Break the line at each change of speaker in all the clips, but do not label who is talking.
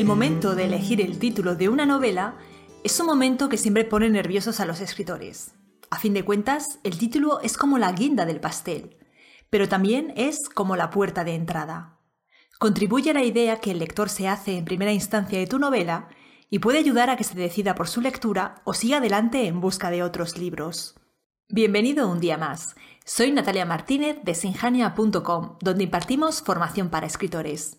El momento de elegir el título de una novela es un momento que siempre pone nerviosos a los escritores. A fin de cuentas, el título es como la guinda del pastel, pero también es como la puerta de entrada. Contribuye a la idea que el lector se hace en primera instancia de tu novela y puede ayudar a que se decida por su lectura o siga adelante en busca de otros libros. Bienvenido un día más. Soy Natalia Martínez de sinjania.com, donde impartimos formación para escritores.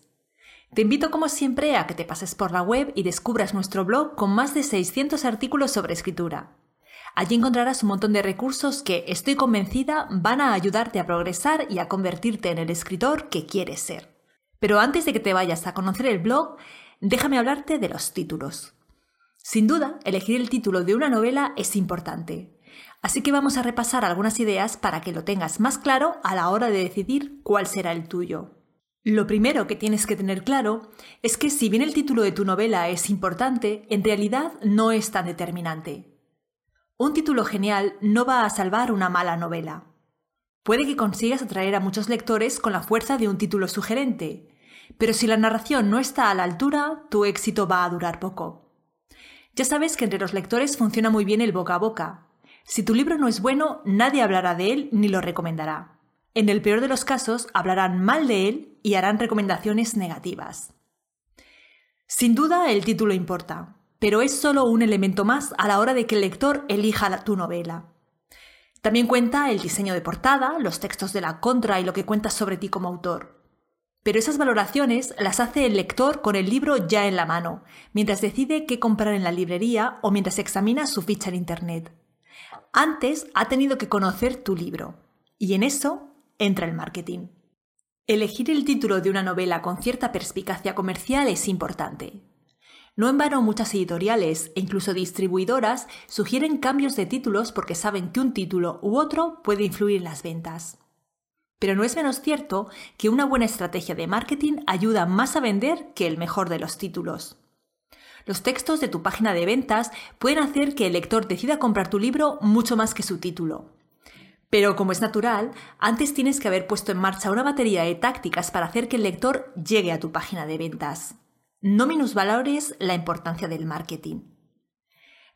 Te invito como siempre a que te pases por la web y descubras nuestro blog con más de 600 artículos sobre escritura. Allí encontrarás un montón de recursos que, estoy convencida, van a ayudarte a progresar y a convertirte en el escritor que quieres ser. Pero antes de que te vayas a conocer el blog, déjame hablarte de los títulos. Sin duda, elegir el título de una novela es importante. Así que vamos a repasar algunas ideas para que lo tengas más claro a la hora de decidir cuál será el tuyo. Lo primero que tienes que tener claro es que si bien el título de tu novela es importante, en realidad no es tan determinante. Un título genial no va a salvar una mala novela. Puede que consigas atraer a muchos lectores con la fuerza de un título sugerente, pero si la narración no está a la altura, tu éxito va a durar poco. Ya sabes que entre los lectores funciona muy bien el boca a boca. Si tu libro no es bueno, nadie hablará de él ni lo recomendará. En el peor de los casos, hablarán mal de él y harán recomendaciones negativas. Sin duda, el título importa, pero es solo un elemento más a la hora de que el lector elija tu novela. También cuenta el diseño de portada, los textos de la contra y lo que cuentas sobre ti como autor. Pero esas valoraciones las hace el lector con el libro ya en la mano, mientras decide qué comprar en la librería o mientras examina su ficha en Internet. Antes ha tenido que conocer tu libro, y en eso entra el marketing. Elegir el título de una novela con cierta perspicacia comercial es importante. No en vano muchas editoriales e incluso distribuidoras sugieren cambios de títulos porque saben que un título u otro puede influir en las ventas. Pero no es menos cierto que una buena estrategia de marketing ayuda más a vender que el mejor de los títulos. Los textos de tu página de ventas pueden hacer que el lector decida comprar tu libro mucho más que su título. Pero como es natural, antes tienes que haber puesto en marcha una batería de tácticas para hacer que el lector llegue a tu página de ventas. No minusvalores la importancia del marketing.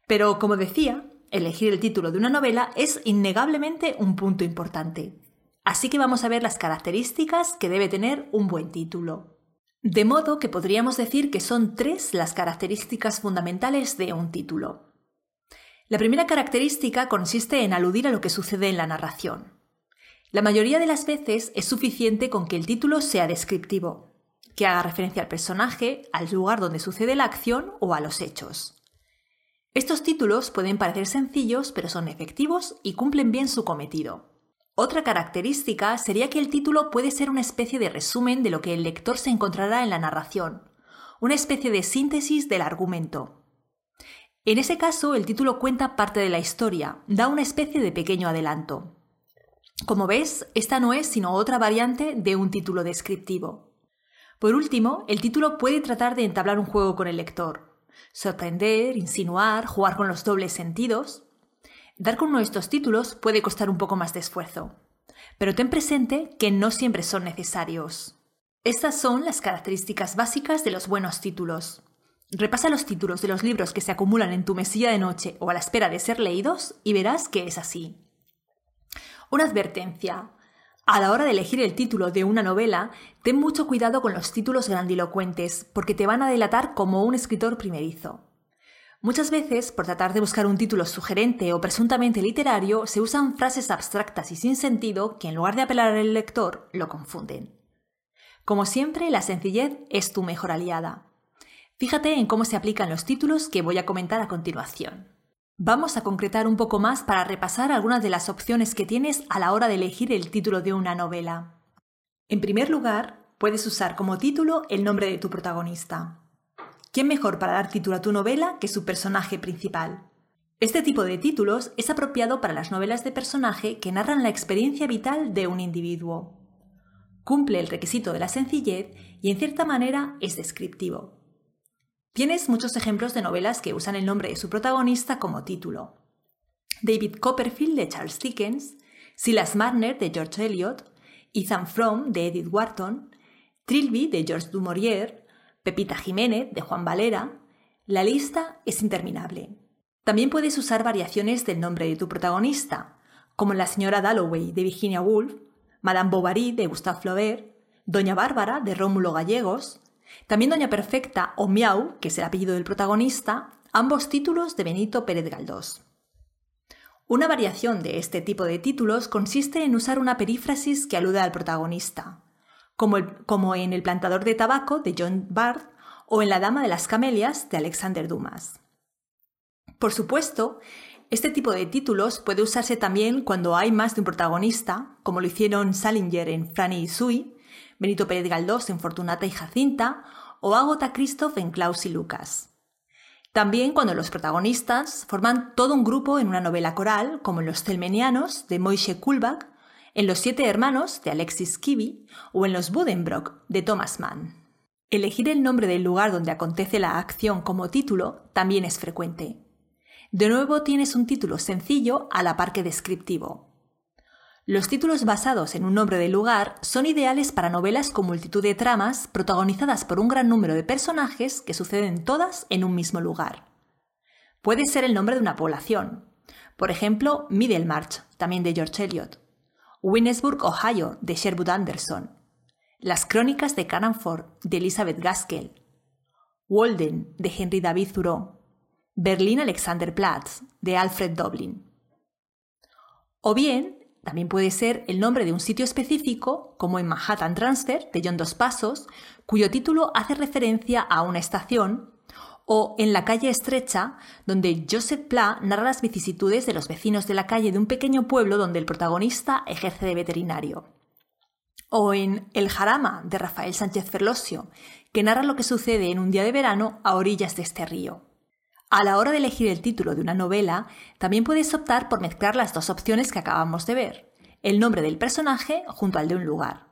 Pero como decía, elegir el título de una novela es innegablemente un punto importante. Así que vamos a ver las características que debe tener un buen título. De modo que podríamos decir que son tres las características fundamentales de un título. La primera característica consiste en aludir a lo que sucede en la narración. La mayoría de las veces es suficiente con que el título sea descriptivo, que haga referencia al personaje, al lugar donde sucede la acción o a los hechos. Estos títulos pueden parecer sencillos, pero son efectivos y cumplen bien su cometido. Otra característica sería que el título puede ser una especie de resumen de lo que el lector se encontrará en la narración, una especie de síntesis del argumento, en ese caso, el título cuenta parte de la historia, da una especie de pequeño adelanto. Como ves, esta no es sino otra variante de un título descriptivo. Por último, el título puede tratar de entablar un juego con el lector, sorprender, insinuar, jugar con los dobles sentidos. Dar con uno de estos títulos puede costar un poco más de esfuerzo, pero ten presente que no siempre son necesarios. Estas son las características básicas de los buenos títulos. Repasa los títulos de los libros que se acumulan en tu mesilla de noche o a la espera de ser leídos y verás que es así. Una advertencia. A la hora de elegir el título de una novela, ten mucho cuidado con los títulos grandilocuentes, porque te van a delatar como un escritor primerizo. Muchas veces, por tratar de buscar un título sugerente o presuntamente literario, se usan frases abstractas y sin sentido que en lugar de apelar al lector, lo confunden. Como siempre, la sencillez es tu mejor aliada. Fíjate en cómo se aplican los títulos que voy a comentar a continuación. Vamos a concretar un poco más para repasar algunas de las opciones que tienes a la hora de elegir el título de una novela. En primer lugar, puedes usar como título el nombre de tu protagonista. ¿Quién mejor para dar título a tu novela que su personaje principal? Este tipo de títulos es apropiado para las novelas de personaje que narran la experiencia vital de un individuo. Cumple el requisito de la sencillez y en cierta manera es descriptivo. Tienes muchos ejemplos de novelas que usan el nombre de su protagonista como título. David Copperfield de Charles Dickens, Silas Marner de George Eliot, Ethan Frome de Edith Wharton, Trilby de George du Maurier, Pepita Jiménez de Juan Valera, la lista es interminable. También puedes usar variaciones del nombre de tu protagonista, como la señora Dalloway de Virginia Woolf, Madame Bovary de Gustave Flaubert, Doña Bárbara de Rómulo Gallegos, también Doña Perfecta o Miau, que es el apellido del protagonista, ambos títulos de Benito Pérez Galdós. Una variación de este tipo de títulos consiste en usar una perífrasis que aluda al protagonista, como, como en El plantador de tabaco de John Barth o en La dama de las camelias de Alexander Dumas. Por supuesto, este tipo de títulos puede usarse también cuando hay más de un protagonista, como lo hicieron Salinger en Franny y Sui, Benito Pérez Galdós en Fortunata y Jacinta o Agota Christoph en Klaus y Lucas. También cuando los protagonistas forman todo un grupo en una novela coral, como en Los Celmenianos de Moishe Kulbach, en Los Siete Hermanos de Alexis Kivi o en Los Budenbrock de Thomas Mann. Elegir el nombre del lugar donde acontece la acción como título también es frecuente. De nuevo tienes un título sencillo a la par que descriptivo. Los títulos basados en un nombre de lugar son ideales para novelas con multitud de tramas protagonizadas por un gran número de personajes que suceden todas en un mismo lugar. Puede ser el nombre de una población, por ejemplo, Middlemarch, también de George Eliot, Winnesburg, Ohio, de Sherwood Anderson, Las crónicas de Cananford, de Elizabeth Gaskell, Walden, de Henry David Thoreau, Berlín Alexanderplatz, de Alfred Doblin. O bien también puede ser el nombre de un sitio específico, como en Manhattan Transfer de John Dos Pasos, cuyo título hace referencia a una estación, o en La calle estrecha, donde Joseph Pla narra las vicisitudes de los vecinos de la calle de un pequeño pueblo donde el protagonista ejerce de veterinario. O en El Jarama de Rafael Sánchez Ferlosio, que narra lo que sucede en un día de verano a orillas de este río. A la hora de elegir el título de una novela, también puedes optar por mezclar las dos opciones que acabamos de ver, el nombre del personaje junto al de un lugar,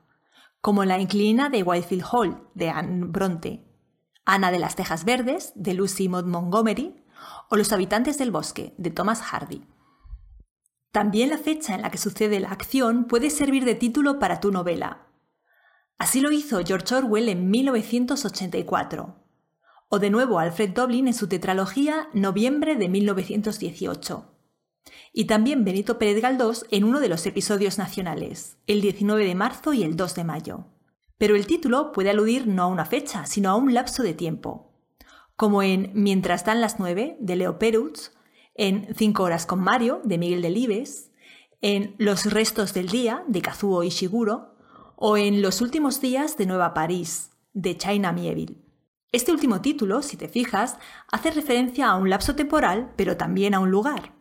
como La inclina de Whitefield Hall de Anne Bronte, Ana de las Tejas Verdes de Lucy Maud Montgomery o Los habitantes del bosque de Thomas Hardy. También la fecha en la que sucede la acción puede servir de título para tu novela. Así lo hizo George Orwell en 1984 o de nuevo Alfred Doblin en su tetralogía Noviembre de 1918. Y también Benito Pérez Galdós en uno de los episodios nacionales, el 19 de marzo y el 2 de mayo. Pero el título puede aludir no a una fecha, sino a un lapso de tiempo, como en Mientras dan las nueve, de Leo Perutz, en Cinco horas con Mario, de Miguel Delibes, en Los restos del día, de Kazuo Ishiguro, o en Los últimos días de Nueva París, de China Mieville. Este último título, si te fijas, hace referencia a un lapso temporal, pero también a un lugar.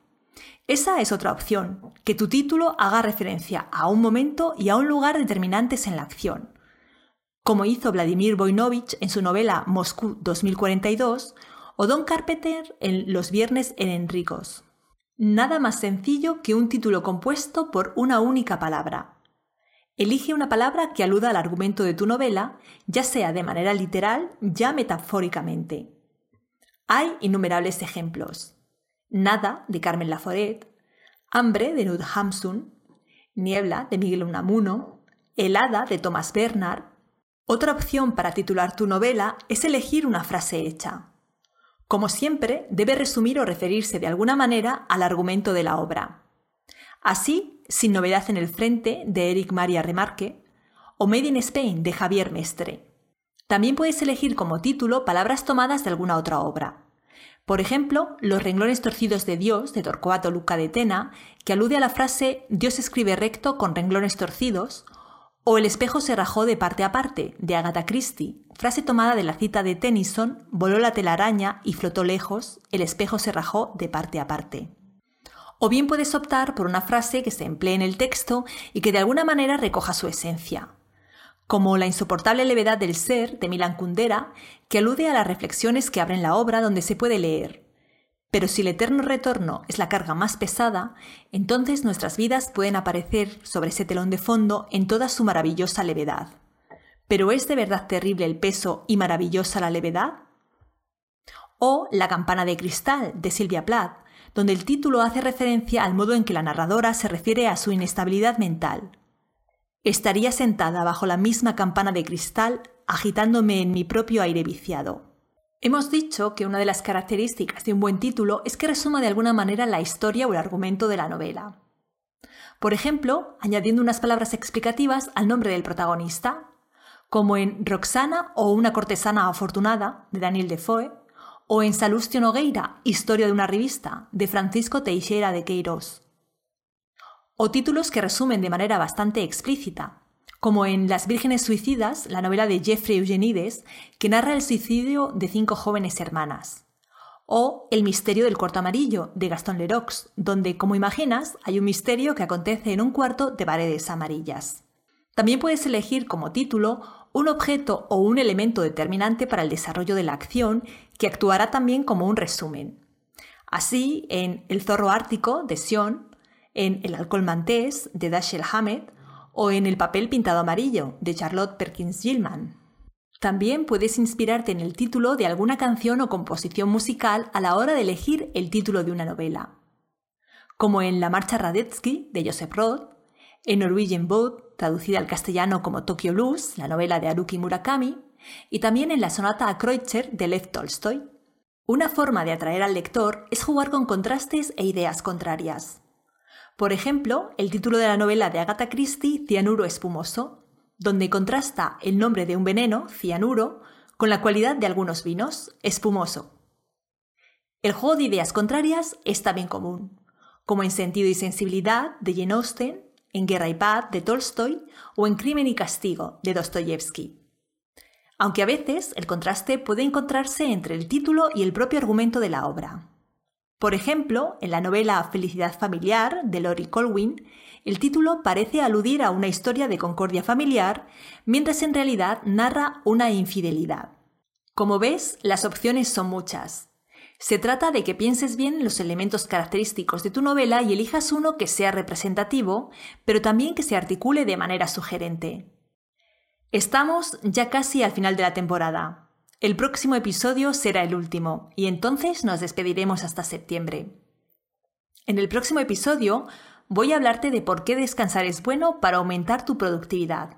Esa es otra opción, que tu título haga referencia a un momento y a un lugar determinantes en la acción, como hizo Vladimir Voinovich en su novela Moscú 2042 o Don Carpenter en Los viernes en Enricos. Nada más sencillo que un título compuesto por una única palabra, Elige una palabra que aluda al argumento de tu novela, ya sea de manera literal, ya metafóricamente. Hay innumerables ejemplos. Nada, de Carmen Laforet, Hambre, de Nud Hamsun, Niebla, de Miguel Unamuno, Helada, de Thomas Bernard. Otra opción para titular tu novela es elegir una frase hecha. Como siempre, debe resumir o referirse de alguna manera al argumento de la obra. Así, sin novedad en el frente de Eric Maria Remarque o Made in Spain de Javier Mestre. También puedes elegir como título palabras tomadas de alguna otra obra. Por ejemplo, Los renglones torcidos de Dios de Torcuato Luca de Tena, que alude a la frase Dios escribe recto con renglones torcidos, o El espejo se rajó de parte a parte de Agatha Christie, frase tomada de la cita de Tennyson Voló la telaraña y flotó lejos, el espejo se rajó de parte a parte. O bien puedes optar por una frase que se emplee en el texto y que de alguna manera recoja su esencia, como la insoportable levedad del ser de Milan Kundera, que alude a las reflexiones que abren la obra donde se puede leer. Pero si el eterno retorno es la carga más pesada, entonces nuestras vidas pueden aparecer sobre ese telón de fondo en toda su maravillosa levedad. ¿Pero es de verdad terrible el peso y maravillosa la levedad? O La campana de cristal de Silvia Plath, donde el título hace referencia al modo en que la narradora se refiere a su inestabilidad mental. Estaría sentada bajo la misma campana de cristal agitándome en mi propio aire viciado. Hemos dicho que una de las características de un buen título es que resuma de alguna manera la historia o el argumento de la novela. Por ejemplo, añadiendo unas palabras explicativas al nombre del protagonista, como en Roxana o una cortesana afortunada, de Daniel Defoe, o en Salustio Nogueira, Historia de una revista, de Francisco Teixeira de Queiroz. O títulos que resumen de manera bastante explícita, como en Las Vírgenes Suicidas, la novela de Jeffrey Eugenides, que narra el suicidio de cinco jóvenes hermanas. O El misterio del cuarto amarillo, de Gastón Lerox, donde, como imaginas, hay un misterio que acontece en un cuarto de paredes amarillas. También puedes elegir como título un objeto o un elemento determinante para el desarrollo de la acción que actuará también como un resumen. Así, en El zorro ártico, de Sion, en El alcohol mantés, de Dashiell Hammett, o en El papel pintado amarillo de Charlotte Perkins Gilman. También puedes inspirarte en el título de alguna canción o composición musical a la hora de elegir el título de una novela, como en La Marcha Radetzky de Joseph Roth, en Norwegian Boat, traducida al castellano como Tokyo Blues, la novela de Haruki Murakami, y también en la sonata a Kreutzer de Lev Tolstoy. Una forma de atraer al lector es jugar con contrastes e ideas contrarias. Por ejemplo, el título de la novela de Agatha Christie, Cianuro espumoso, donde contrasta el nombre de un veneno, cianuro, con la cualidad de algunos vinos, espumoso. El juego de ideas contrarias es también común, como en Sentido y Sensibilidad de Jane Austen, en Guerra y Paz de Tolstoy o en Crimen y Castigo de Dostoyevsky. Aunque a veces el contraste puede encontrarse entre el título y el propio argumento de la obra. Por ejemplo, en la novela Felicidad familiar de Lori Colwyn, el título parece aludir a una historia de concordia familiar, mientras en realidad narra una infidelidad. Como ves, las opciones son muchas. Se trata de que pienses bien los elementos característicos de tu novela y elijas uno que sea representativo, pero también que se articule de manera sugerente. Estamos ya casi al final de la temporada. El próximo episodio será el último y entonces nos despediremos hasta septiembre. En el próximo episodio voy a hablarte de por qué descansar es bueno para aumentar tu productividad.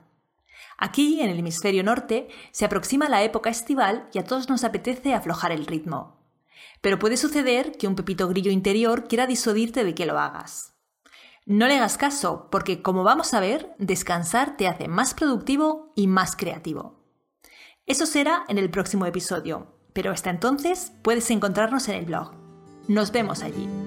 Aquí, en el hemisferio norte, se aproxima la época estival y a todos nos apetece aflojar el ritmo. Pero puede suceder que un pepito grillo interior quiera disuadirte de que lo hagas. No le hagas caso, porque como vamos a ver, descansar te hace más productivo y más creativo. Eso será en el próximo episodio, pero hasta entonces puedes encontrarnos en el blog. Nos vemos allí.